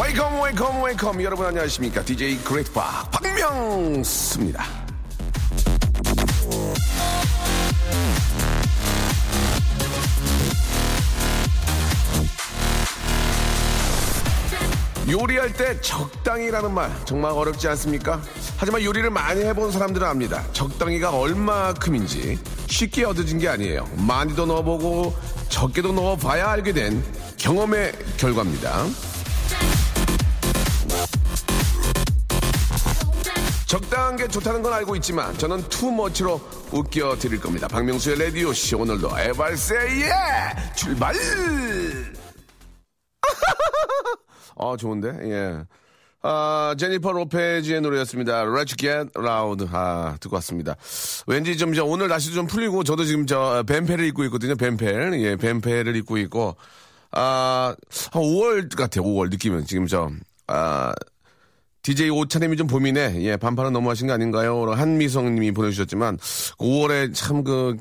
Welcome welcome welcome 여러분 안녕하십니까? DJ Great 박 박명수입니다 요리할 때 적당히라는 말 정말 어렵지 않습니까? 하지만 요리를 많이 해본 사람들은 압니다. 적당히가 얼마큼인지 쉽게 얻어진 게 아니에요. 많이도 넣어보고 적게도 넣어봐야 알게 된 경험의 결과입니다. 적당한 게 좋다는 건 알고 있지만 저는 투머치로 웃겨 드릴 겁니다. 박명수의 라디오 씨 오늘도 에발세예 출발. 아 좋은데 예. 아 제니퍼 로페즈의 노래였습니다. Let's Get Loud 아 듣고 왔습니다. 왠지 좀 저, 오늘 날씨도 좀 풀리고 저도 지금 저 뱀페를 입고 있거든요. 뱀페 예 뱀페를 입고 있고 아 5월 같아요. 5월 느낌은 지금 저 아 DJ 오차님이 좀 고민해. 예, 반팔은 너무 하신 거 아닌가요? 한미성 님이 보내주셨지만, 5월에 참 그,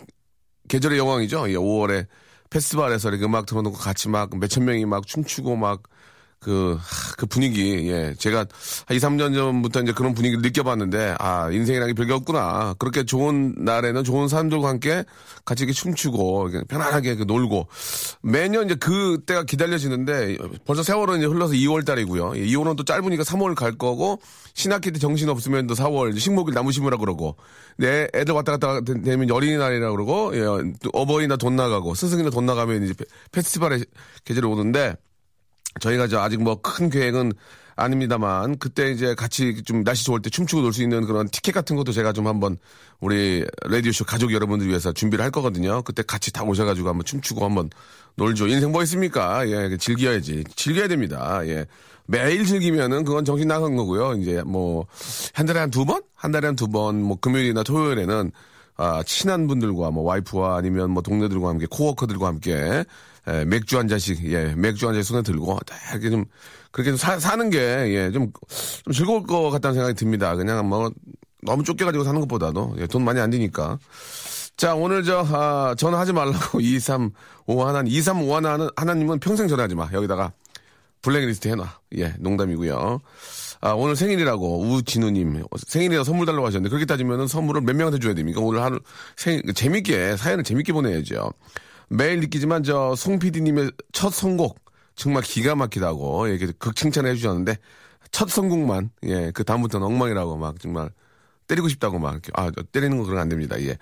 계절의 여왕이죠. 예, 5월에 페스티벌에서 이렇게 음악 틀어놓고 같이 막 몇천 명이 막 춤추고 막 그, 그 분위기, 예. 제가 한 2, 3년 전부터 이제 그런 분위기를 느껴봤는데, 아, 인생이라는 게 별게 없구나. 그렇게 좋은 날에는 좋은 사람들과 함께 같이 이렇게 춤추고, 이렇게 편안하게 놀고. 매년 이제 그 때가 기다려지는데, 벌써 세월은 이제 흘러서 2월 달이고요. 2월은 예, 또 짧으니까 3월 갈 거고, 신학기 때 정신 없으면 또 4월, 식목일 나무 심으라 그러고, 내 애들 왔다 갔다 되면 어린이날이라 그러고, 예, 어버이나 돈 나가고, 스승이나 돈 나가면 이제 페스티벌에 계절이 오는데, 저희가 저 아직 뭐 큰 계획은 아닙니다만 그때 이제 같이 좀 날씨 좋을 때 춤추고 놀 수 있는 그런 티켓 같은 것도 제가 좀 한번 우리 라디오쇼 가족 여러분들 위해서 준비를 할 거거든요. 그때 같이 다 오셔가지고 한번 춤추고 한번 놀죠. 인생 뭐 있습니까? 예, 즐겨야지. 즐겨야 됩니다. 예. 매일 즐기면은 그건 정신 나간 거고요. 이제 뭐 한 달에 한 두 번? 한 달에 한 두 번, 뭐 금요일이나 토요일에는 아, 친한 분들과 뭐 와이프와 아니면 뭐 동료들과 함께 코워커들과 함께 예, 맥주 한 잔씩, 예, 맥주 한 잔씩 손에 들고, 이렇게 좀, 그렇게 좀 사, 사는 게, 예, 좀, 좀 즐거울 것 같다는 생각이 듭니다. 그냥 뭐, 너무 쫓겨 가지고 사는 것보다도, 예, 돈 많이 안 드니까. 자, 오늘 저, 아, 전화하지 말라고 2355 하나, 2355 하나, 하나님은 평생 전화하지 마. 여기다가 블랙리스트 해놔. 예, 농담이고요. 아, 오늘 생일이라고 우진우님 생일이라 선물 달라고 하셨는데 그렇게 따지면은 선물을 몇 명한테 줘야 됩니까? 오늘 하루 생 재밌게 사연을 재밌게 보내야죠. 매일 느끼지만 저송 PD님의 첫 선곡 정말 기가 막히다고 이렇게 극 칭찬해 주셨는데 첫 선곡만 예 그 다음부터는 엉망이라고 막 정말 때리고 싶다고 막 이렇게 아 때리는 거 그러면 안 됩니다. 예.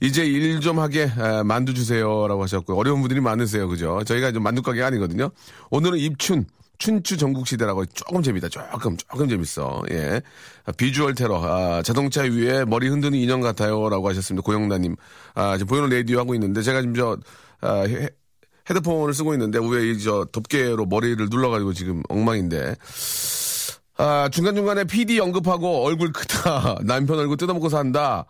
이제 일 좀 하게 에, 만두 주세요라고 하셨고 어려운 분들이 많으세요. 그죠? 저희가 좀 만두 가게 아니거든요. 오늘은 입춘 춘추 전국시대라고 조금 재밌다. 조금, 조금 재밌어. 예. 비주얼 테러. 아, 자동차 위에 머리 흔드는 인형 같아요. 라고 하셨습니다. 고영란님. 아, 지금 보이는 레디오 하고 있는데 제가 지금 저, 아, 헤, 헤드폰을 쓰고 있는데 위에 저 덮개로 머리를 눌러가지고 지금 엉망인데. 아, 중간중간에 PD 언급하고 얼굴 크다. 남편 얼굴 뜯어먹고 산다.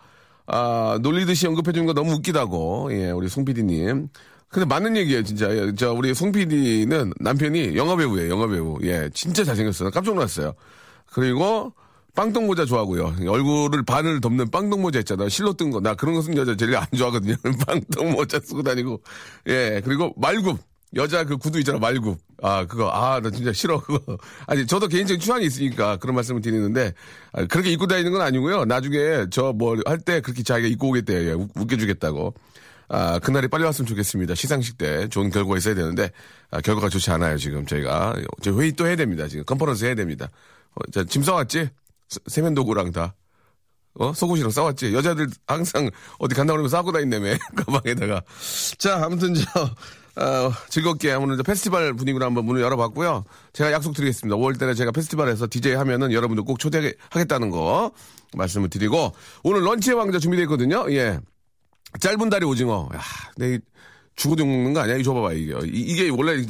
아, 놀리듯이 언급해주는 거 너무 웃기다고. 예, 우리 송 PD님. 근데 맞는 얘기예요, 진짜. 예, 저, 우리 송 PD는 남편이 영화 배우예요, 영화 배우. 예, 진짜 잘생겼어요. 깜짝 놀랐어요. 그리고, 빵똥모자 좋아하고요. 얼굴을 반을 덮는 빵똥모자 있잖아. 실로 뜬 거. 나 그런 거 쓰는 여자 제일 안 좋아하거든요. 빵똥모자 쓰고 다니고. 예, 그리고 말굽. 여자 그 구두 있잖아, 말굽. 아, 그거. 아, 나 진짜 싫어, 그거. 아니, 저도 개인적인 추한이 있으니까 그런 말씀을 드리는데, 아, 그렇게 입고 다니는 건 아니고요. 나중에 저 뭐 할 때 그렇게 자기가 입고 오겠대요. 예, 웃겨주겠다고. 아, 그날이 빨리 왔으면 좋겠습니다. 시상식 때 좋은 결과가 있어야 되는데, 아, 결과가 좋지 않아요, 지금 저희가. 저 회의 또 해야 됩니다, 지금. 컨퍼런스 해야 됩니다. 어, 자, 짐 싸왔지? 세면도구랑 다. 어? 속옷이랑 싸왔지? 여자들 항상 어디 간다 그러면 싸고 다닌다며. 가방에다가. 자, 아무튼 저, 어, 즐겁게 오늘 페스티벌 분위기로 한번 문을 열어봤고요. 제가 약속드리겠습니다. 5월달에 제가 페스티벌에서 DJ 하면은 여러분들 꼭 초대하겠다는 거 말씀을 드리고 오늘 런치의 왕자 준비되어 있거든요. 예. 짧은 다리 오징어. 야, 내 죽어도 먹는 거 아니야? 이거 줘봐봐, 이게. 이게 원래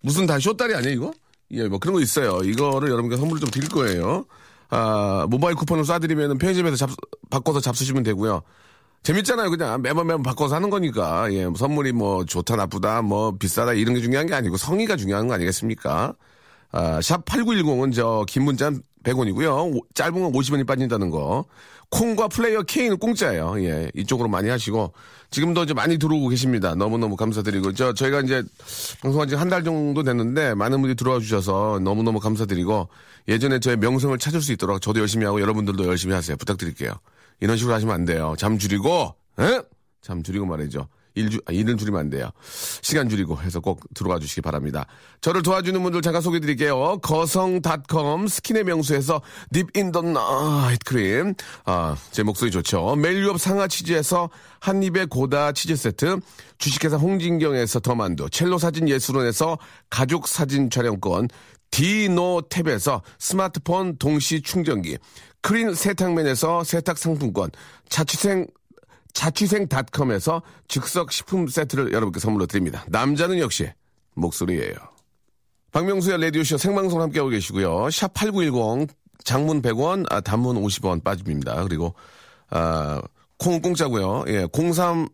무슨 다 쇼다리 아니야, 이거? 예, 뭐 그런 거 있어요. 이거를 여러분께 선물을 좀 드릴 거예요. 아, 모바일 쿠폰을 쏴드리면 편의점에서 잡, 바꿔서 잡수시면 되고요. 재밌잖아요. 그냥 매번 매번 바꿔서 하는 거니까. 예, 뭐 선물이 뭐 좋다, 나쁘다, 뭐 비싸다 이런 게 중요한 게 아니고 성의가 중요한 거 아니겠습니까? 아, 샵 8910은 저, 긴 문자는 100원이고요. 짧은 건 50원이 빠진다는 거. 콩과 플레이어 K는 공짜예요. 예. 이쪽으로 많이 하시고. 지금도 이제 많이 들어오고 계십니다. 너무너무 감사드리고. 저, 저희가 이제 방송한 지 한 달 정도 됐는데 많은 분들이 들어와 주셔서 너무너무 감사드리고 예전에 저의 명성을 찾을 수 있도록 저도 열심히 하고 여러분들도 열심히 하세요. 부탁드릴게요. 이런 식으로 하시면 안 돼요. 잠 줄이고, 에? 잠 줄이고 말이죠. 일 주, 아, 일을 줄이면 안 돼요. 시간 줄이고 해서 꼭 들어와 주시기 바랍니다. 저를 도와주는 분들 잠깐 소개해 드릴게요. 거성닷컴 스킨의 명수에서 Deep in the night 크림. 아, 제 목소리 좋죠. 매일유업 상하 치즈에서 한입의 고다 치즈 세트. 주식회사 홍진경에서 더만두. 첼로 사진 예술원에서 가족 사진 촬영권. 디노탭에서 스마트폰 동시 충전기. 크린 세탁맨에서 세탁 상품권. 자취생 자취생닷컴에서 즉석 식품 세트를 여러분께 선물로 드립니다. 남자는 역시 목소리예요. 박명수의 라디오쇼 생방송 함께하고 계시고요. 샵 8910 장문 100원, 아, 단문 50원 빠집니다. 그리고 아, 콩은 공짜고요. 예, 03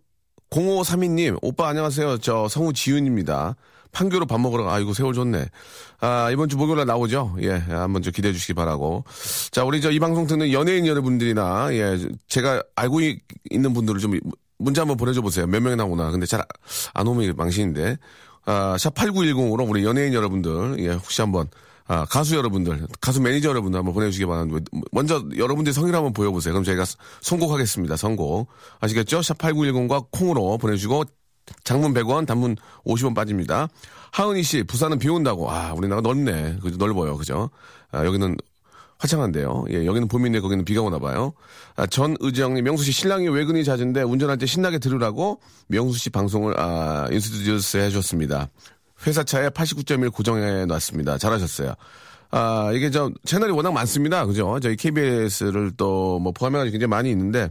0532님, 오빠 안녕하세요. 저 성우 지윤입니다. 판교로 밥 먹으러 가. 아이고 세월 좋네. 아 이번 주 목요일에 나오죠. 예, 한번 좀 기대해 주시기 바라고. 자 우리 저 이 방송 듣는 연예인 여러분들이나 예 제가 알고 있는 분들을 좀 문자 한번 보내줘 보세요. 몇 명이 나오나. 근데 잘 안 오면 망신인데. 아, 샵 8910으로 우리 연예인 여러분들, 예, 혹시 한번, 아, 가수 여러분들, 가수 매니저 여러분들 한번 보내주시기 바랍니다. 먼저 여러분들의 성의를 한번 보여보세요. 그럼 저희가 선곡하겠습니다. 선곡. 아시겠죠? 샵 8910과 콩으로 보내주시고, 장문 100원, 단문 50원 빠집니다. 하은희 씨, 부산은 비 온다고. 아, 우리나라 넓네. 그죠? 넓어요. 그죠? 아, 여기는 화창한데요. 예, 여기는 봄인데 거기는 비가 오나 봐요. 아, 전의정님, 명수 씨 신랑이 외근이 잦은데 운전할 때 신나게 들으라고 명수 씨 방송을 아, 인스튜디오스 해줬습니다. 회사 차에 89.1 고정해 놨습니다. 잘하셨어요. 아, 이게 저 채널이 워낙 많습니다. 그죠? 저희 KBS를 또 뭐 포함해가지고 굉장히 많이 있는데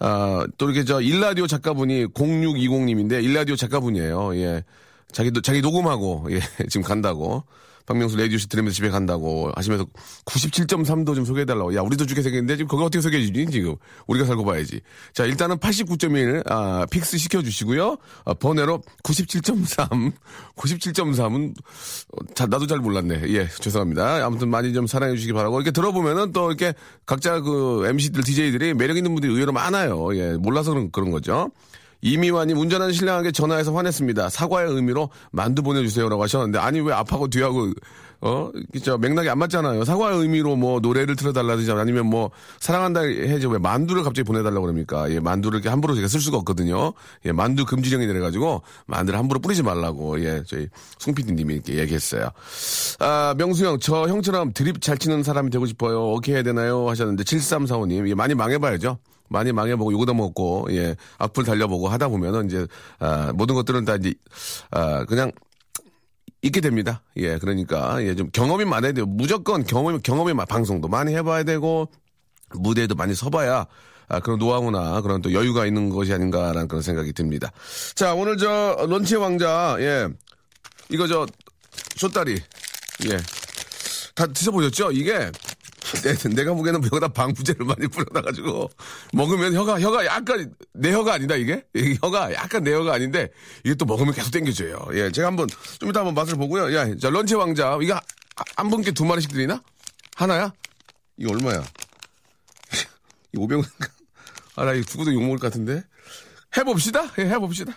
아, 또 이렇게 저 일라디오 작가분이 0620님인데 일라디오 작가분이에요. 예. 자기도 자기 녹음하고 예, 지금 간다고. 박명수 라디오쇼 들으면서 집에 간다고 하시면서 97.3도 좀 소개해달라고. 야, 우리도 죽게 생겼는데 지금 그거 어떻게 소개해주니, 지금. 우리가 살고 봐야지. 자, 일단은 89.1, 아, fix 시켜주시고요. 아, 번외로 97.3. 97.3은, 자, 나도 잘 몰랐네. 예, 죄송합니다. 아무튼 많이 좀 사랑해주시기 바라고. 이렇게 들어보면은 또 이렇게 각자 그 MC들, DJ들이 매력 있는 분들이 의외로 많아요. 예, 몰라서 그런, 그런 거죠. 이미화님 운전하는 신랑에게 전화해서 화냈습니다. 사과의 의미로 만두 보내주세요라고 하셨는데 아니 왜 앞하고 뒤하고 어, 저 맥락이 안 맞잖아요. 사과의 의미로 뭐 노래를 틀어달라든지 아니면 뭐 사랑한다 해야지 왜 만두를 갑자기 보내달라고 그럽니까? 예, 만두를 이렇게 함부로 제가 쓸 수가 없거든요. 예, 만두 금지령이 내려가지고 만두를 함부로 뿌리지 말라고 예, 저희 송피디님이 이렇게 얘기했어요. 아, 명수 형, 저 형처럼 드립 잘 치는 사람이 되고 싶어요. 어떻게 해야 되나요? 하셨는데 7345님, 예, 많이 망해봐야죠. 많이 망해보고 요거도 먹고 예 악플 달려보고 하다 보면은 이제 아, 모든 것들은 다 이제 아, 그냥 있게 됩니다. 예 그러니까 예 좀 경험이 많아야 돼요. 무조건 경험이 경험이 방송도 많이 해봐야 되고 무대에도 많이 서봐야 아, 그런 노하우나 그런 또 여유가 있는 것이 아닌가라는 그런 생각이 듭니다. 자 오늘 저 런치 왕자 예 이거 저 쇼다리 예 다 드셔보셨죠? 이게 내, 가 보기에는 여기다 방부제를 많이 뿌려놔가지고 먹으면 혀가 혀가 약간 내 혀가 아니다 이게 혀가 약간 내 혀가 아닌데 이게 또 먹으면 계속 땡겨져요. 예, 제가 한번 좀 이따 한번 맛을 보고요. 야, 자 런치 왕자 이거 한 분께 두 마리씩 드리나? 하나야? 이거 얼마야? 이 500원. 아, 나 이거 두고도 욕먹을 것 같은데. 해봅시다. 예, 해봅시다.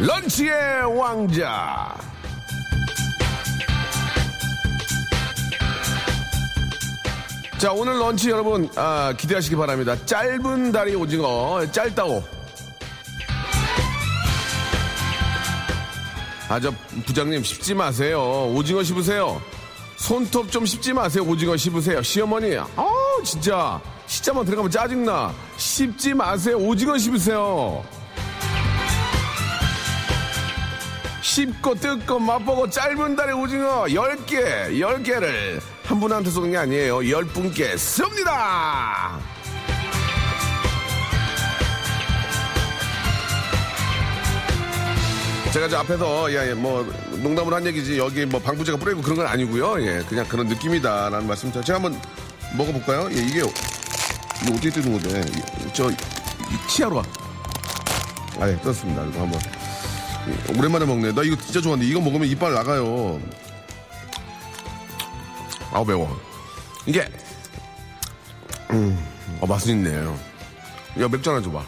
런치의 왕자. 자, 오늘 런치 여러분, 아, 기대하시기 바랍니다. 짧은 다리 오징어, 짧다오. 아, 저, 부장님, 씹지 마세요. 오징어 씹으세요. 손톱 좀 씹지 마세요. 오징어 씹으세요. 시어머니, 아우, 진짜. 시자만 들어가면 짜증나. 씹지 마세요. 오징어 씹으세요. 씹고 뜯고 맛보고 짧은 다리 오징어 10개, 10개를 한 분한테 쏘는 게 아니에요. 10분께 쏩니다! 제가 저 앞에서 예, 예, 뭐 농담을 한 얘기지 여기 뭐 방부제가 뿌려있고 그런 건 아니고요. 예, 그냥 그런 느낌이다라는 말씀. 제가 한번 먹어볼까요? 예, 이게 이게 어떻게 뜨는 건데? 이- 저 이- 치아로. 아, 예, 떴습니다. 이거 한번. 예, 오랜만에 먹네. 나 이거 진짜 좋아하는데 이거 먹으면 이빨 나가요. 아우 매워. 이게 음, 어 맛은 있네요. 야 맥주 하나 줘봐.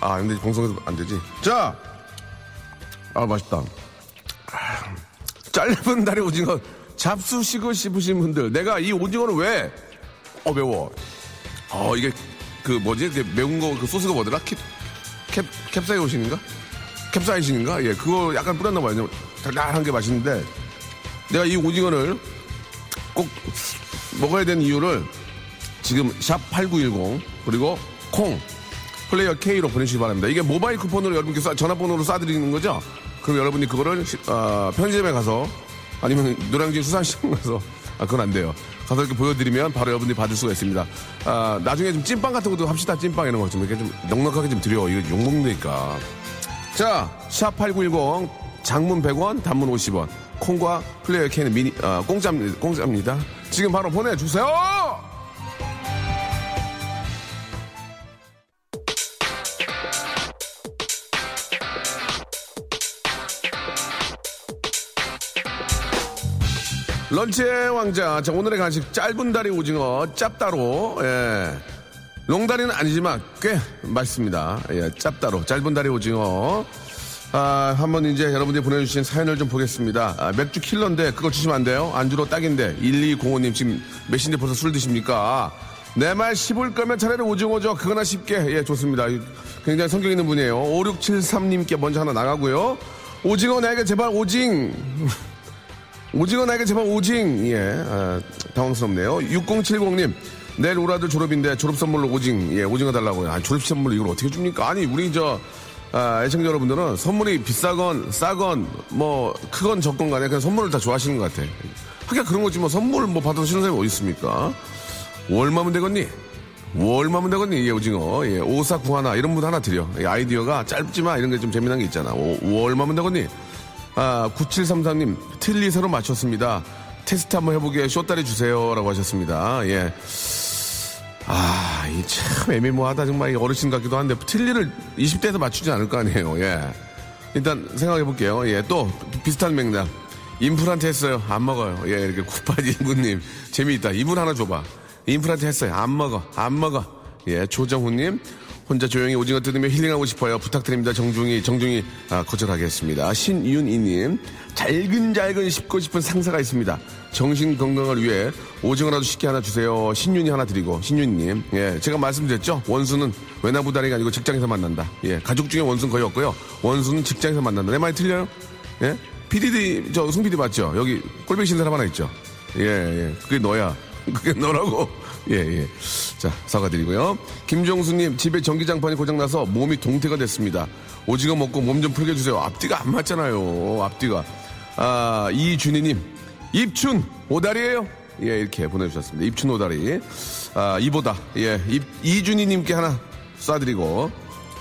아 근데 방송에서 안 되지. 자. 아 맛있다. 아, 짧은 다리 오징어 잡수시고 싶으신 분들 내가 이 오징어를 왜? 어 매워. 어 이게 그 뭐지? 그 매운 거 그 소스가 뭐더라? 캡, 캡 캡사이신인가? 캡사이신인가? 예 그거 약간 뿌렸나 봐요. 달달한 게 맛있는데 내가 이 오징어를 꼭 먹어야 되는 이유를 지금 샵 8910 그리고 콩 플레이어 K로 보내주시기 바랍니다. 이게 모바일 쿠폰으로 여러분께 쏴- 전화번호로 쏴드리는 거죠? 그럼 여러분이 그거를 시- 어, 편의점에 가서 아니면 노량진 수산시장 가서 아 그건 안 돼요. 가서 이렇게 보여드리면 바로 여러분들이 받을 수가 있습니다. 아, 나중에 좀 찐빵 같은 것도 합시다. 찐빵 이런 거 좀 이렇게 좀 넉넉하게 좀 드려. 이거 욕먹으니까. 자, 샵8910 장문 100원, 단문 50원. 콩과 플레이어 K는 미니, 아, 공짜입니다. 공짜입니다. 지금 바로 보내주세요! 런치의 왕자. 자, 오늘의 간식 짧은 다리 오징어 짭따로. 예. 롱다리는 아니지만 꽤 맛있습니다. 예, 짭따로. 짧은 다리 오징어. 아, 한번 이제 여러분들이 보내주신 사연을 좀 보겠습니다. 아, 맥주 킬러인데 그거 주시면 안 돼요? 안주로 딱인데. 1205님 지금 몇 시인데 벌써 술 드십니까? 내 말 씹을 거면 차라리 오징어죠. 그거나 쉽게. 예, 좋습니다. 굉장히 성격 있는 분이에요. 5673님께 먼저 하나 나가고요. 오징어 내게 제발 오징. 오징어 나에게 제발 오징. 예, 아, 당황스럽네요. 6070님. 내일 오라들 졸업인데 졸업 선물로 오징. 예, 오징어 달라고요. 아, 졸업 선물 이걸 어떻게 줍니까? 아니, 우리 저, 아, 애청자 여러분들은 선물이 비싸건, 싸건, 뭐, 크건 적건 간에 그냥 선물을 다 좋아하시는 것 같아. 하긴 그런 거지 뭐 선물 뭐 받아서 싫은 사람이 어디 있습니까? 얼마면 되겠니? 얼마면 되겠니? 예, 오징어. 예, 5491 이런 분 하나 드려. 예, 아이디어가 짧지만 이런 게 좀 재미난 게 있잖아. 오, 얼마면 되겠니? 아, 9733님, 틀리서로 맞췄습니다. 테스트 한번 해보게 쇼다리 주세요. 라고 하셨습니다. 예. 아, 이 참 애매모하다. 정말 이 어르신 같기도 한데, 틀리를 20대에서 맞추지 않을 거 아니에요. 예. 일단 생각해 볼게요. 예, 또 비슷한 맥락. 임플란트 했어요. 안 먹어요. 예, 이렇게 9819님. 재미있다. 이분 하나 줘봐. 임플란트 했어요. 안 먹어. 안 먹어. 예, 조정훈님. 혼자 조용히 오징어 뜯으며 힐링하고 싶어요. 부탁드립니다. 정중히, 정중히, 아, 거절하겠습니다. 신윤이님. 잘근잘근 씹고 싶은 상사가 있습니다. 정신 건강을 위해 오징어라도 쉽게 하나 주세요. 신윤이 하나 드리고, 신윤님. 예, 제가 말씀드렸죠? 원수는 외나부다리가 아니고 직장에서 만난다. 예, 가족 중에 원수는 거의 없고요. 원수는 직장에서 만난다. 내 말이 틀려요? 예? PDD, 저, 송 PD 맞죠? 여기 꼴뱅이 신 사람 하나 있죠? 예, 예. 그게 너야. 그게 너라고. 예, 예. 자, 사과드리고요. 김종수님, 집에 전기장판이 고장나서 몸이 동태가 됐습니다. 오징어 먹고 몸 좀 풀게 해주세요. 앞뒤가 안 맞잖아요. 앞뒤가. 아, 이준희님, 입춘 오다리예요 예, 이렇게 보내주셨습니다. 입춘 오다리. 아, 이보다. 예, 이, 이준희님께 하나 쏴드리고.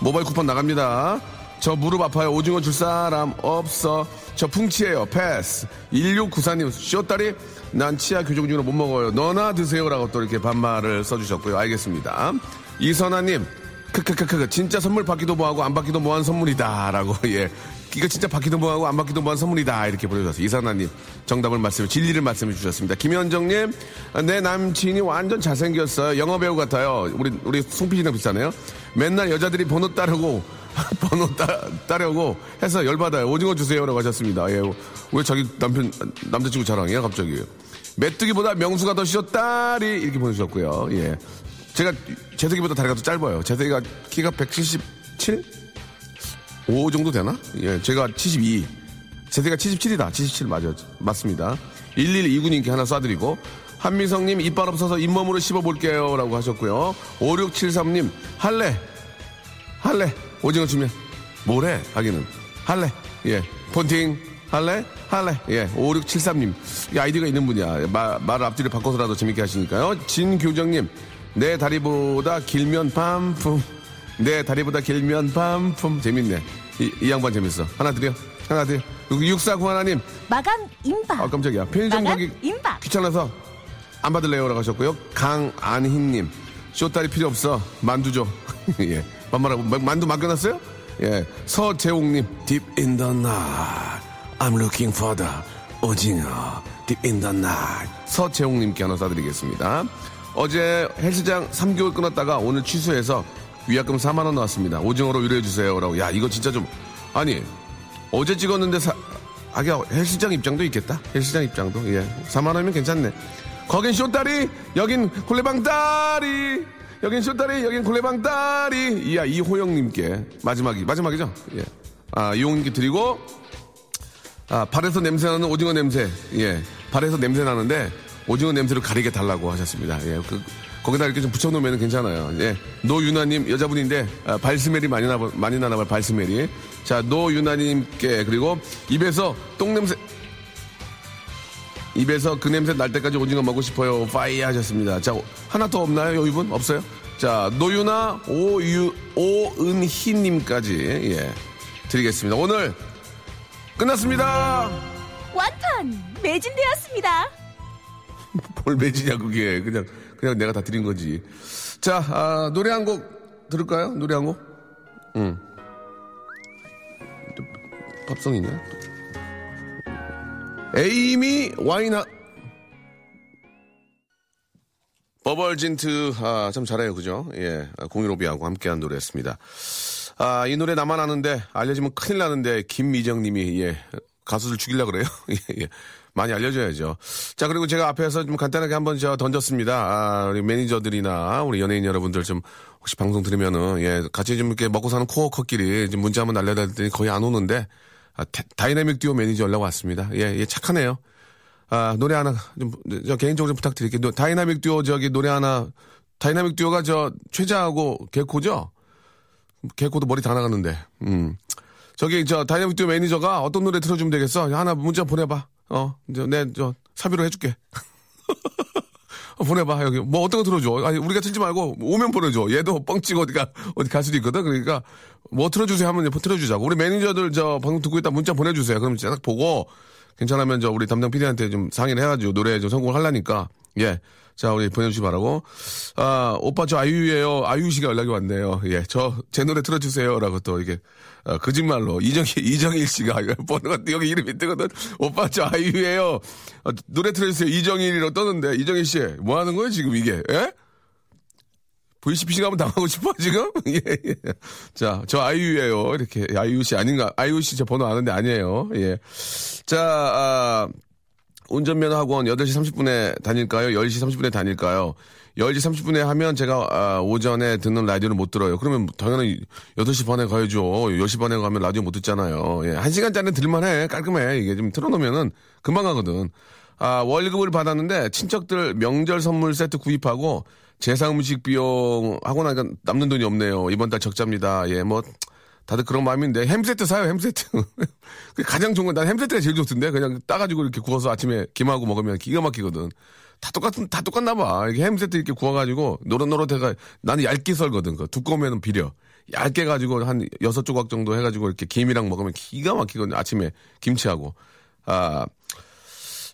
모바일 쿠폰 나갑니다. 저 무릎 아파요. 오징어 줄 사람 없어. 저 풍치예요. 패스. 1694님, 쇼다리? 난 치아 교정 중으로 못 먹어요. 너나 드세요라고 또 이렇게 반말을 써주셨고요. 알겠습니다. 이선아님, 크크크크 진짜 선물 받기도 뭐하고 안 받기도 뭐한 선물이다라고 예. 이거 진짜 받기도 뭐하고 안 받기도 뭐한 선물이다. 이렇게 보내주셨어요. 이선아님 정답을 말씀해 진리를 말씀해 주셨습니다. 김현정님 내 남친이 완전 잘생겼어요. 영화 배우 같아요. 우리 우리 송피디랑 비슷하네요. 맨날 여자들이 번호 따르고 번호 따, 따려고 해서 열받아요. 오징어 주세요라고 하셨습니다. 예왜 자기 남편 남자친구 자랑이야 갑자기. 메뚜기보다 명수가 더 쉬었다리. 이렇게 보내주셨고요. 예 제가 재석이보다 다리가 더 짧아요. 재석이가 키가 177? 5 정도 되나? 예, 제가 72. 재석이가 77이다. 77 맞아. 맞습니다. 1129님께 하나 쏴드리고 한미성님 이빨 없어서 잇몸으로 씹어볼게요. 라고 하셨고요. 5673님 할래. 할래. 오징어 주면. 뭐래? 하기는. 할래. 예. 폰팅 할래? 할래? 예. 5673님. 이 아이디가 있는 분이야. 마, 말을 앞뒤를 바꿔서라도 재밌게 하시니까요. 진교정님. 내 다리보다 길면 반품. 내 다리보다 길면 반품. 재밌네. 이, 이 양반 재밌어. 하나 드려. 하나 드려. 여기 6491님. 마감 임박. 아, 깜짝이야. 편의점 가기 임박. 귀찮아서 안 받을래요라고 하셨고요. 강안희님. 쇼다리 필요 없어. 만두 줘. 예. 마- 만두 맡겨놨어요? 예. 서재옥님. Deep in the night. I'm looking for the 오징어. Deep in the night. 서재옥님께 하나 쏴드리겠습니다. 어제 헬스장 3개월 끊었다가 오늘 취소해서 위약금 4만원 나왔습니다. 오징어로 위로해주세요. 라고. 야, 이거 진짜 좀. 아니, 어제 찍었는데 사, 아기야 헬스장 입장도 있겠다. 헬스장 입장도 예 4만 원이면 괜찮네. 거긴 쇼다리, 여긴 굴레방 다리. 여긴 쇼다리, 여긴 굴레방 다리. 이야 이호영님께 마지막이 마지막이죠. 예. 아 이호영님께 드리고 아 발에서 냄새 나는 오징어 냄새. 예. 발에서 냄새 나는데 오징어 냄새를 가리게 달라고 하셨습니다. 예. 그, 거기다 이렇게 좀 붙여놓으면 괜찮아요. 예. 노유나님 여자분인데 아, 발스멜이 많이 나 많이 나나 봐요. 발스멜이. 자 노유나님께 그리고 입에서 똥 냄새 입에서 그 냄새 날 때까지 오징어 먹고 싶어요. 파이 하셨습니다. 자 하나 더 없나요? 여기분 없어요? 자 노유나 오유 오은희님까지 예 드리겠습니다. 오늘 끝났습니다. 완판 매진되었습니다. 뭘 매지냐 그게 그냥 그냥 내가 다 드린 거지. 자 아, 노래 한 곡 들을까요? 노래 한 곡. 응. 또 팝송이냐? 에이미 와이나 버벌진트 아, 참 잘해요 그죠? 예 공유로비하고 함께한 노래였습니다. 아, 이 노래 나만 아는데 알려지면 큰일 나는데 김미정님이 예 가수들 죽일라 그래요. 예, 예. 많이 알려줘야죠. 자 그리고 제가 앞에서 좀 간단하게 한번 저 던졌습니다. 아, 우리 매니저들이나 우리 연예인 여러분들 좀 혹시 방송 들으면은 예 같이 좀 이렇게 먹고 사는 코어커끼리 좀 문자 한번 날려달더니 거의 안 오는데 아, 타- 다이나믹 듀오 매니저 연락 왔습니다. 예, 예 착하네요. 아, 노래 하나, 좀, 저 개인적으로 좀 부탁드릴게요. 노- 다이나믹 듀오 저기 노래 하나, 다이나믹 듀오가 저 최자하고 개코죠? 개코도 머리 다 나갔는데, 음. 저기 저 다이나믹 듀오 매니저가 어떤 노래 틀어주면 되겠어? 하나 문자 보내봐. 어, 저, 내, 저, 사비로 해줄게. 어, 보내봐, 여기. 뭐 어떤 거 틀어줘. 아니, 우리가 틀지 말고 오면 보내줘. 얘도 뻥치고 어디가, 어디 갈 수도 있거든. 그러니까 뭐 틀어주세요 하면 이제 틀어주자고. 우리 매니저들 저 방송 듣고 있다 문자 보내주세요. 그럼 딱 보고 괜찮으면 저 우리 담당 PD한테 좀 상의를 해가지고 노래 좀 성공을 하려니까. 예. 자, 우리 보내주시 기 바라고. 아, 오빠 저 아이유예요. 아이유 씨가 연락이 왔네요. 예. 저 제 노래 틀어주세요. 라고 또 이게, 어, 거짓말로. 이정희, 이정일 씨가 것 여기 이름이 뜨거든. 오빠 저 아이유예요. 어, 노래 틀어주세요. 이정일이라고 떠는데. 이정일 씨, 뭐 하는 거예요, 지금 이게? 예? VCPC 가면 당하고 싶어, 지금? 예, 예. 자, 저 아이유예요. 이렇게. 아이유 씨 아닌가? 아이유 씨 저 번호 아는데 아니에요. 예. 자, 아, 운전면허 학원 8시 30분에 다닐까요? 10시 30분에 다닐까요? 10시 30분에 하면 제가 아, 오전에 듣는 라디오를 못 들어요. 그러면 당연히 8시 반에 가야죠. 10시 반에 가면 라디오 못 듣잖아요. 예, 1시간짜리 들만해. 깔끔해. 이게 좀 틀어놓으면은 금방 가거든. 아, 월급을 받았는데 친척들 명절 선물 세트 구입하고 제사 음식 비용 하고 나니까 남는 돈이 없네요. 이번 달 적자입니다. 예, 뭐 다들 그런 마음인데 햄 세트 사요 햄 세트. 그게 가장 좋은 건 난 햄 세트가 제일 좋던데 그냥 따가지고 이렇게 구워서 아침에 김하고 먹으면 기가 막히거든. 다 똑같은 다 똑같나 봐. 이렇게 햄 세트 이렇게 구워가지고 노릇노릇해가 나는 얇게 썰거든 그 두꺼우면 비려. 얇게 가지고 한 여섯 조각 정도 해가지고 이렇게 김이랑 먹으면 기가 막히거든 아침에 김치하고. 아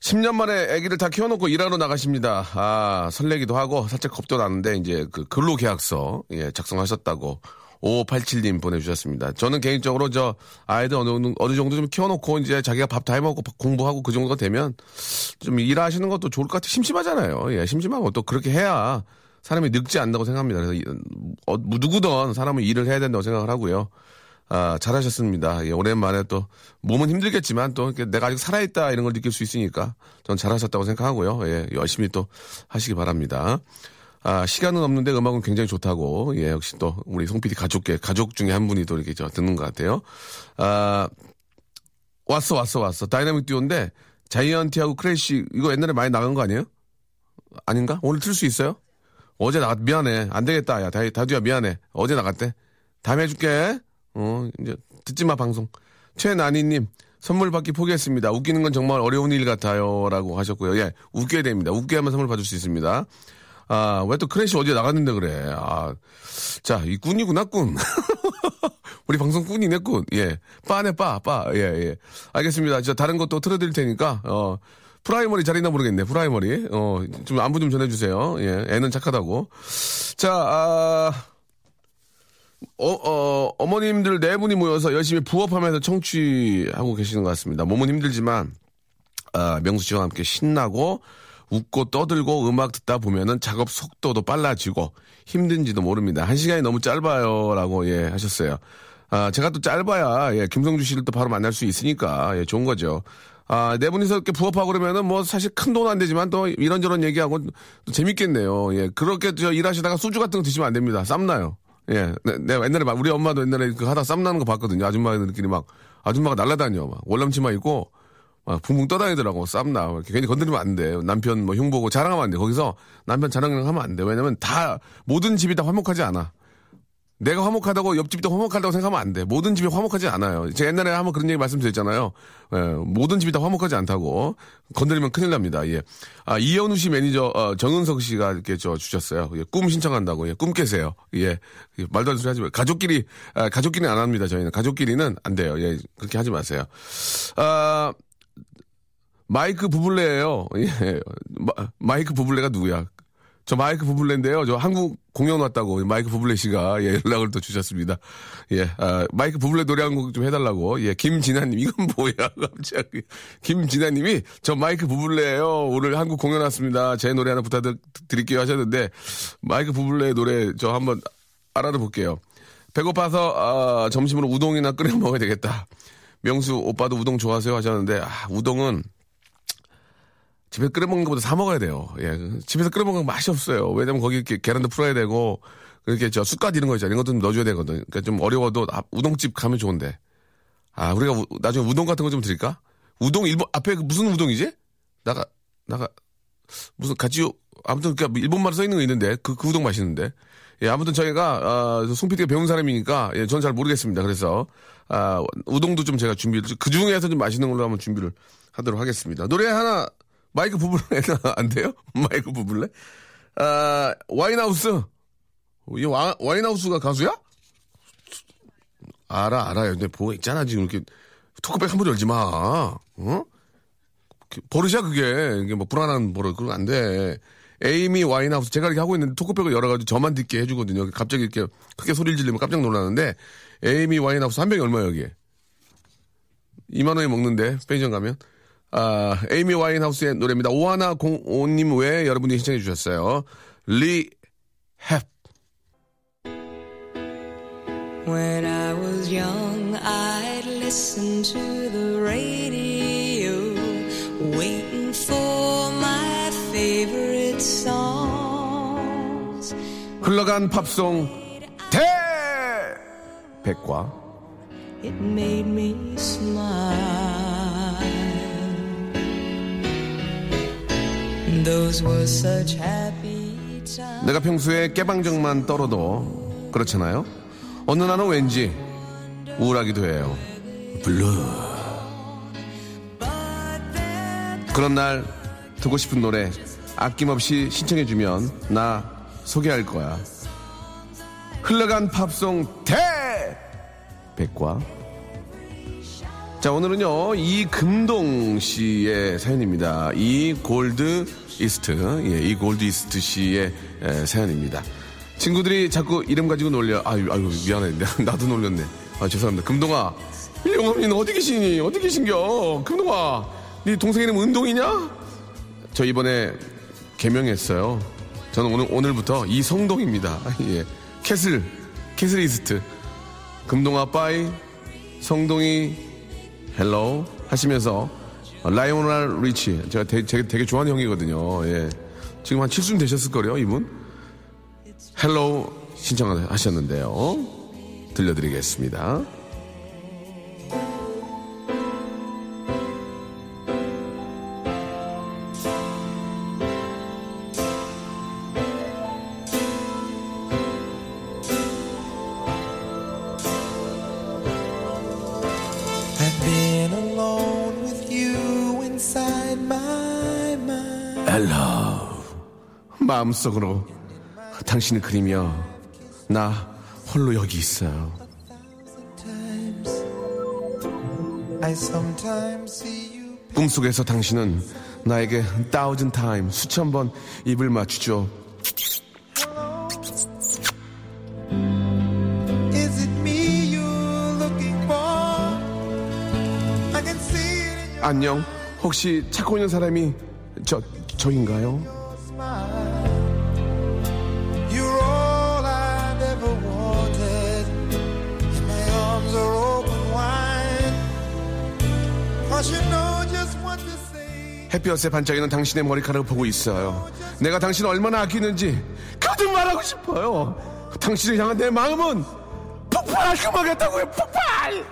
10년 만에 아기를 다 키워놓고 일하러 나가십니다. 아, 설레기도 하고 살짝 겁도 나는데 이제 그 근로계약서 예, 작성하셨다고 5587님 보내주셨습니다. 저는 개인적으로 저 아이들 어느, 어느 정도 좀 키워놓고 이제 자기가 밥 다 해먹고 공부하고 그 정도가 되면 좀 일하시는 것도 좋을 것 같아요. 심심하잖아요. 예, 심심하고 또 그렇게 해야 사람이 늙지 않는다고 생각합니다. 그래서 이- 어, 누구든 사람은 일을 해야 된다고 생각을 하고요. 아, 잘하셨습니다. 예, 오랜만에 또 몸은 힘들겠지만 또 내가 아직 살아있다 이런 걸 느낄 수 있으니까 전 잘하셨다고 생각하고요. 예, 열심히 또 하시기 바랍니다. 아, 시간은 없는데 음악은 굉장히 좋다고. 예, 역시 또 우리 송 PD 가족계 가족 중에 한 분이 또 이렇게 저 듣는 것 같아요. 아, 왔어, 왔어, 왔어. 다이나믹 듀오인데 자이언티하고 크래쉬 이거 옛날에 많이 나간 거 아니에요? 아닌가? 오늘 틀 수 있어요? 어제 나갔 미안해. 안 되겠다. 야, 다, 다두야 미안해. 어제 나갔대. 다음에 해줄게. 어, 이제 듣지 마 방송. 최나니님, 선물 받기 포기했습니다. 웃기는 건 정말 어려운 일 같아요. 라고 하셨고요. 예, 웃겨야 됩니다. 웃겨야만 선물 받을 수 있습니다. 아, 왜 또 크래시 어디에 나갔는데 그래. 아, 자, 이 꾼이구나, 꾼. 우리 방송 꾼이네, 꾼. 예. 빠네, 빠, 빠. 예, 예. 알겠습니다. 저 다른 것도 틀어드릴 테니까, 어, 프라이머리 잘 있나 모르겠네, 프라이머리. 어, 좀 안부 좀 전해주세요. 예, 애는 착하다고. 자, 아, 어, 어, 어머님들 네 분이 모여서 열심히 부업하면서 청취하고 계시는 것 같습니다. 몸은 힘들지만, 아, 명수 씨와 함께 신나고, 웃고 떠들고 음악 듣다 보면은 작업 속도도 빨라지고 힘든지도 모릅니다. 한 시간이 너무 짧아요. 라고, 예, 하셨어요. 아, 제가 또 짧아야, 예, 김성주 씨를 또 바로 만날 수 있으니까, 예, 좋은 거죠. 아, 네 분이서 이렇게 부업하고 그러면은 뭐 사실 큰 돈 안 되지만 또 이런저런 얘기하고 또 재밌겠네요. 예, 그렇게 저 일하시다가 소주 같은 거 드시면 안 됩니다. 쌈나요. 예, 내, 내가 옛날에 막 우리 엄마도 옛날에 그 하다 쌈 나는 거 봤거든요. 아줌마들끼리 막 아줌마가 날라다녀. 막 월남치마 입고 막 붕붕 떠다니더라고. 쌈나. 이렇게 괜히 건드리면 안 돼. 남편 뭐 흉보고 자랑하면 안 돼. 거기서 남편 자랑하면 안 돼. 왜냐면 다 모든 집이 다 화목하지 않아. 내가 화목하다고 옆집도 화목하다고 생각하면 안 돼. 모든 집이 화목하지 않아요. 제가 옛날에 한번 그런 얘기 말씀드렸잖아요. 예, 모든 집이 다 화목하지 않다고. 건드리면 큰일 납니다. 예. 아, 이현우 씨 매니저, 어, 정은석 씨가 이렇게 저 주셨어요. 예, 꿈 신청한다고. 예, 꿈 깨세요. 예. 예, 말도 안 되는 소리 하지 마요. 가족끼리, 아, 가족끼리는 안 합니다. 저희는. 가족끼리는 안 돼요. 예, 그렇게 하지 마세요. 아, 마이크 부블레예요 예. 마, 이크 부블레가 누구야? 저 마이크 부블레인데요. 저 한국 공연 왔다고 마이크 부블레 씨가 예, 연락을 또 주셨습니다. 예, 아, 마이크 부블레 노래 한 곡 좀 해달라고. 예, 김진아님 이건 뭐야 갑자기 김진아님이 저 마이크 부블레예요. 오늘 한국 공연 왔습니다. 제 노래 하나 부탁드릴게요 하셨는데 마이크 부블레 노래 저 한번 알아도 볼게요. 배고파서 아, 점심으로 우동이나 끓여 먹어야 되겠다. 명수 오빠도 우동 좋아하세요 하셨는데 아, 우동은 집에 끓여 먹는 것보다 사 먹어야 돼요. 예. 집에서 끓여 먹는 건 맛이 없어요. 왜냐면 거기 이렇게 계란도 풀어야 되고, 그렇게 저 숯갓 이런 거 있잖아요. 이런 것도 좀 넣어줘야 되거든. 그러니까 좀 어려워도 아, 우동집 가면 좋은데. 아, 우리가 우, 나중에 우동 같은 거 좀 드릴까? 우동 일본, 앞에 그 무슨 우동이지? 나가, 나가, 무슨 같이, 아무튼 그니까 일본말 써 있는 거 있는데, 그, 그 우동 맛있는데. 예, 아무튼 저희가, 아, 송 PD가 배운 사람이니까, 예, 저는 잘 모르겠습니다. 그래서, 아, 우동도 좀 제가 준비를, 그 중에서 좀 맛있는 걸로 한번 준비를 하도록 하겠습니다. 노래 하나 마이크 부블레 안 돼요? 마이크 부블레? 아, 와인하우스. 이 와, 와인하우스가 가수야? 알아, 알아요. 근데 보고 있잖아, 지금 이렇게. talkback 함부로 열지 마. 어? 버릇이야, 그게. 이게 뭐 불안한 버릇. 그건 안 돼. 에이미 와인하우스. 제가 이렇게 하고 있는데 talkback을 열어가지고 저만 듣게 해주거든요. 갑자기 이렇게 크게 소리를 지르면 깜짝 놀라는데 에이미 와인하우스 한 병이 얼마야, 여기에? 2만 원에 먹는데, 펜션 가면. 아, 에이미 와인하우스의 노래입니다. 오하나 공오님 외에 여러분이 신청해 주셨어요. 리 헵. When I was young, I'd listen to the radio, waiting 흘러간 팝송 대 백과 It made me smile. 내가 평소에 깨방정만 떨어도 그렇잖아요. 어느 날은 왠지 우울하기도 해요. Blue. 그런 날 듣고 싶은 노래 아낌없이 신청해주면 나 소개할 거야. 흘러간 팝송 대 백과 자, 오늘은요, 이금동 씨의 사연입니다. 이 골드 East, 예, 이 gold east 씨의 에, 사연입니다. 친구들이 자꾸 이름 가지고 놀려. 아유, 아유, 미안해. 나도 놀렸네. 아, 죄송합니다. 금동아. 일용엄니는 어디 계시니? 어디 계신겨? 금동아. 네 동생 이름 은동이냐? 저 이번에 개명했어요. 저는 오늘, 오늘부터 이성동입니다. 예. Castle, castle east. 금동아 bye, 성동이 Hello 하시면서 라이오넬 리치 제가 되게, 되게 좋아하는 형이거든요. 예. 지금 한 7순 되셨을 거예요, 이분. Hello 신청하셨는데요. 들려드리겠습니다. 마음속으로 당신을 그리며 나 홀로 여기 있어요. 꿈속에서 당신은 나에게 thousand time 수천 번 입을 맞추죠. 안녕. 혹시 찾고 있는 사람이 저 저인가요? 햇볕에 반짝이는 당신의 머리카락을 보고 있어요. 내가 당신을 얼마나 아끼는지 가득 말하고 싶어요. 당신을 향한 내 마음은 폭발할 그만겠다고요. 폭발!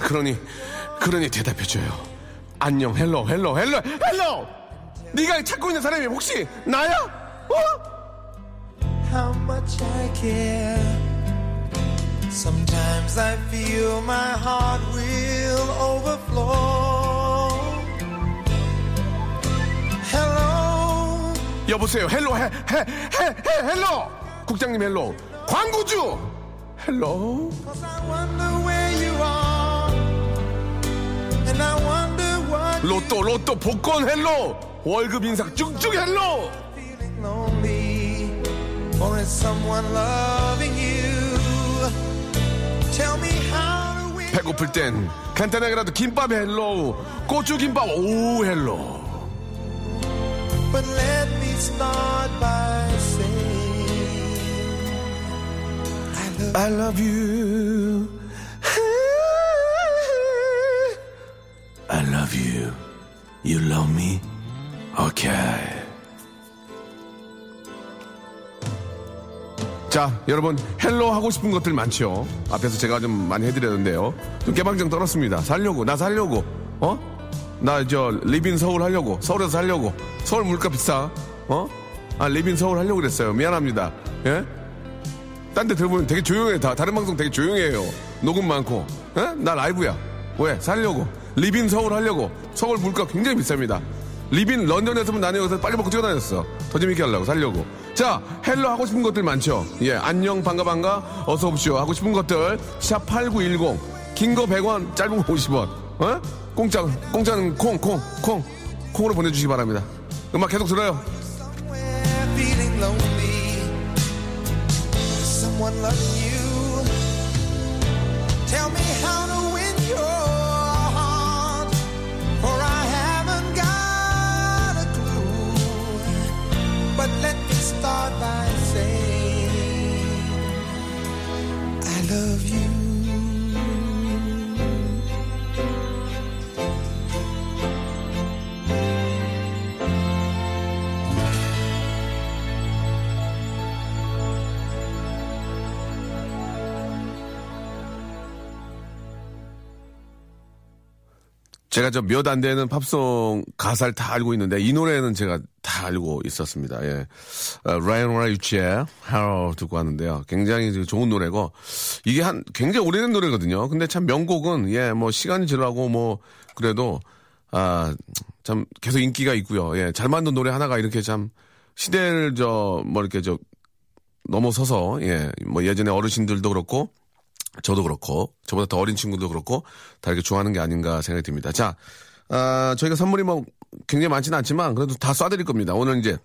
그러니 그러니 대답해줘요. 안녕, hello, hello, hello, hello. 네가 찾고 있는 사람이 혹시 나야? 어? how much I care. Sometimes I feel my heart will overflow. Hello, 여보세요, hello, 해, hello. 국장님 hello. 광고주 hello. cause I wonder where you are. 로또, 로또, 복권 hello. 월급 인상 쭉쭉 hello. 배고플 땐 간단하게라도 김밥 hello. 고추 김밥 오 hello. But let me start by saying I love I love you. Love you. You love me? Okay. 자, 여러분, hello 하고 싶은 것들 많죠? 앞에서 제가 좀 많이 해드렸는데요. 좀 깨방정 떨었습니다. 살려고, 나 살려고, 어? 나 저, live in 서울 하려고, 서울에서 살려고. 서울 물가 비싸, 어? 아, live in 서울 하려고 그랬어요. 미안합니다. 예? 딴 데 들어보면 되게 조용해. 다, 다른 방송 되게 조용해요. 녹음 많고. 에? 나 라이브야. 왜? 살려고. Live in 서울 하려고. 서울 물가 굉장히 비쌉니다. Live in 런던에서만 나는 여기서 빨리 먹고 뛰어다녔어. 더 재밌게 하려고, 살려고. 자, hello 하고 싶은 것들 많죠? 예, 안녕, 반가, 반가, 어서 오십시오. 하고 싶은 것들, 샵 8910. 긴 거 100원, 짧은 거 50원. 어? 공짜, 공짜는 콩, 콩, 콩. 콩으로 보내 주시기 바랍니다. 음악 계속 들어요. 제가 저 몇 안 되는 팝송 가사를 다 알고 있는데 이 노래는 제가 다 알고 있었습니다. 예. 어, 라이오넬 리치의 Hello 듣고 왔는데요. 굉장히 좋은 노래고 이게 한 굉장히 오래된 노래거든요. 근데 참 명곡은 예, 뭐 시간이 지나고 뭐 그래도 아, 참 계속 인기가 있고요. 예. 잘 만든 노래 하나가 이렇게 참 시대를 저 뭐 이렇게 저 넘어서서 예, 뭐 예전에 어르신들도 그렇고 저도 그렇고 저보다 더 어린 친구도 그렇고 다 이렇게 좋아하는 게 아닌가 생각이 듭니다. 자, 아, 저희가 선물이 뭐 굉장히 많지는 않지만 그래도 다 쏴드릴 겁니다. 오늘 이제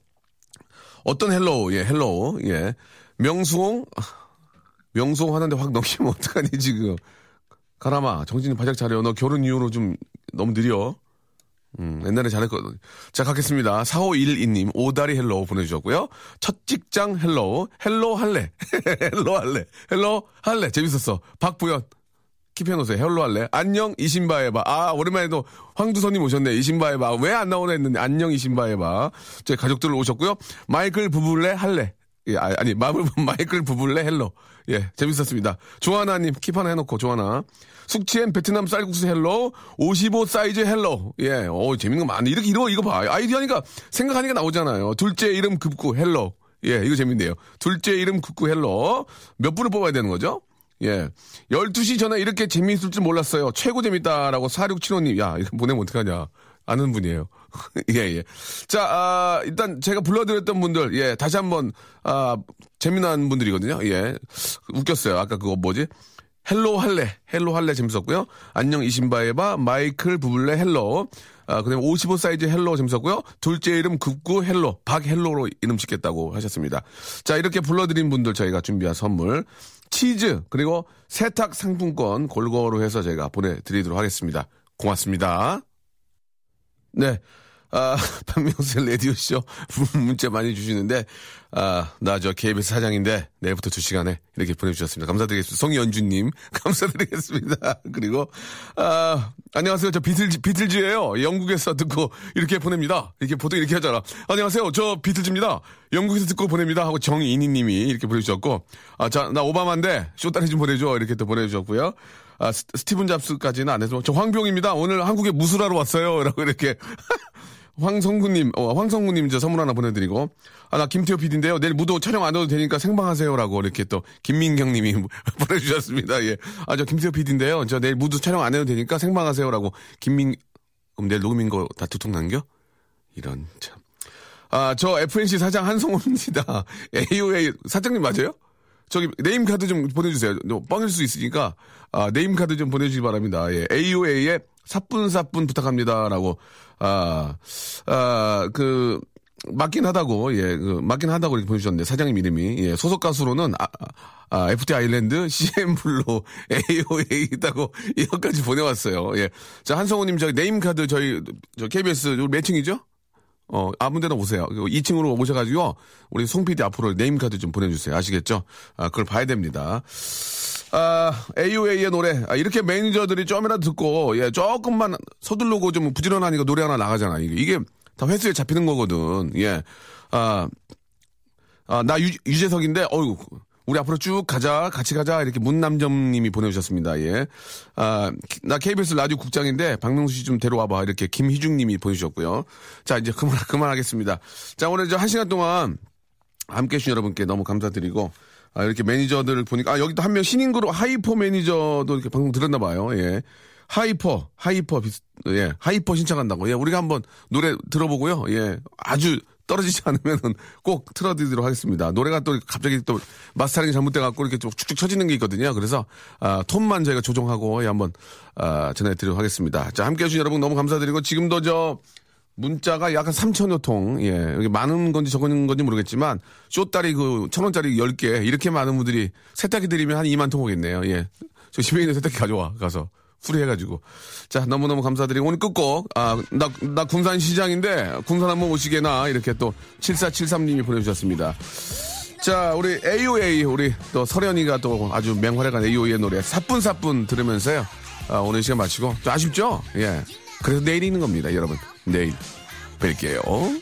어떤 헬로우, 예, 헬로우, 예, 명수홍, 명수홍 하는데 확 넘기면 어떡하니 지금 가라마 정신이 바짝 차려. 너 결혼 이후로 좀 너무 느려. 음, 옛날에 잘했거든. 자, 가겠습니다. 4512님, 오다리 헬로우 보내주셨고요. 첫 직장 hello, hello 할래. Hello 할래. Hello 할래. 재밌었어. 박부연. Keep해놓으세요. Hello 할래. 안녕, 이신바에바. 아, 오랜만에 도 황두선님 오셨네. 이신바에바. 왜 안 나오나 했는데, 안녕, 이신바에바. 제 가족들 오셨고요. 마이클 부블레 할래. 예, 아, 아니, 마블, 마이클 부블레 hello. 예, 재밌었습니다. 조하나님, keep 하나 해놓고, 조하나. 숙취엔 베트남 쌀국수 hello, 55 사이즈 hello. 예, 어 재밌는 거 많네. 이렇게, 이거, 이거 봐. 아이디어 하니까, 생각하니까 나오잖아요. 둘째 이름 급구 hello. 예, 이거 재밌네요. 둘째 이름 급구 hello. 몇 분을 뽑아야 되는 거죠? 예. 12시 전에 이렇게 재미있을 줄 몰랐어요. 최고 재밌다라고 4675님. 야, 이거 보내면 어떡하냐. 아는 분이에요. 예, 예. 자, 아, 일단 제가 불러드렸던 분들, 예, 다시 한 번, 아, 재미난 분들이거든요. 예. 웃겼어요. 아까 그거 뭐지? Hello 할래. Hello 할래 재밌었고요. 안녕 이신바에바, 마이클 부블레 hello. 아, 그 다음에 55 사이즈 hello 재밌었고요. 둘째 이름 급구 hello. 박 hello로 이름 짓겠다고 하셨습니다. 자, 이렇게 불러드린 분들 저희가 준비한 선물. 치즈, 그리고 세탁 상품권 골고루 해서 저희가 보내드리도록 하겠습니다. 고맙습니다. 네. 아, 박명수의 라디오쇼 문자 많이 주시는데, 아, 나 저 KBS 사장인데, 내일부터 두 시간에 이렇게 보내주셨습니다. 감사드리겠습니다. 송연주님, 감사드리겠습니다. 그리고, 아, 안녕하세요. 저 비틀즈, 비틀즈예요 영국에서 듣고 이렇게 보냅니다. 이렇게 보통 이렇게 하잖아. 안녕하세요. 저 비틀즈입니다. 영국에서 듣고 보냅니다. 하고 정이니 님이 이렇게 보내주셨고, 아, 자, 나 오바마인데, 숏다리 좀 보내줘. 이렇게 또 보내주셨고요. 아, 스- 스티븐 잡스까지는 안 해서, 저 황비홍입니다. 오늘 한국에 무술하러 왔어요. 라고 이렇게. 황성구님, 어, 황성구님 저 선물 하나 보내드리고, 아, 나 김태호 PD인데요. 내일 무도 촬영 안 해도 되니까 생방하세요라고 이렇게 또 김민경 님이 보내주셨습니다. 예. 아, 저 김태호 PD인데요. 저 내일 무도 촬영 안 해도 되니까 생방하세요라고 김민, 그럼 내일 녹음인 거 다 두통 남겨? 이런, 참. 아, 저 FNC 사장 한성호입니다. AOA 사장님 맞아요? 저기 name card 좀 보내주세요. 너 뻥일 수 있으니까 아, name card 좀 보내주시기 바랍니다. 예, AOA의 사뿐사뿐 부탁합니다라고 아, 아, 그 맞긴 하다고 예, 그 맞긴 하다고 이렇게 보내주셨는데 사장님 이름이 예, 소속 가수로는 아, 아, FT 아일랜드, CN 블루, AOA 있다고 이것까지 보내왔어요. 예, 자 한성호님 저희 name card 저희 저 KBS 요 몇 층이죠? 어, 아무 데나 오세요. 2층으로 오셔가지고, 우리 송 PD 앞으로 name card 좀 보내주세요. 아시겠죠? 아, 그걸 봐야 됩니다. 아, AOA의 노래. 아, 이렇게 매니저들이 좀이라도 듣고, 예, 조금만 서두르고 좀 부지런하니까 노래 하나 나가잖아. 이게, 이게 다 횟수에 잡히는 거거든. 예. 아, 아, 나 유, 유재석인데, 어유 우리 앞으로 쭉 가자, 같이 가자, 이렇게 문남점님이 보내주셨습니다. 예. 아, 기- 나 KBS 라디오 국장인데, 박명수 씨 좀 데려와봐. 이렇게 김희중님이 보내주셨고요. 자, 이제 그만, 그만하겠습니다. 자, 오늘 저 한 시간 동안 함께 해주신 여러분께 너무 감사드리고, 아, 이렇게 매니저들을 보니까, 아, 여기도 한 명 신인 그룹 하이퍼 매니저도 이렇게 방송 들었나 봐요. 예. 하이퍼, 하이퍼 비슷, 예, 하이퍼 신청한다고. 예, 우리가 한번 노래 들어보고요. 예, 아주 떨어지지 않으면은 꼭 틀어드리도록 하겠습니다. 노래가 또 갑자기 또 mastering이 잘못돼갖고 이렇게 좀 축축 처지는 게 있거든요. 그래서, 아, 톤만 저희가 조정하고, 예, 한번, 아, 전해드리도록 하겠습니다. 자, 함께 해주신 여러분 너무 감사드리고, 지금도 저, 문자가 약간 3천여 통, 예, 이게 많은 건지 적은 건지 모르겠지만, 숏다리 그, 천 원짜리 10개, 이렇게 많은 분들이 세탁기 드리면 한 2만 통 오겠네요, 예. 저 집에 있는 세탁기 가져와, 가서. 풀이해가지고. 자, 너무너무 감사드리고, 오늘 끝곡, 아, 나, 나 군산 시장인데, 군산 한번 오시게나, 이렇게 또, 7473님이 보내주셨습니다. 자, 우리 AOA, 우리 또 설현이가 또 아주 맹활약한 AOA의 노래, 사뿐사뿐 들으면서요. 아, 오늘 시간 마치고, 좀 아쉽죠? 예. 그래서 내일 있는 겁니다, 여러분. 내일 뵐게요.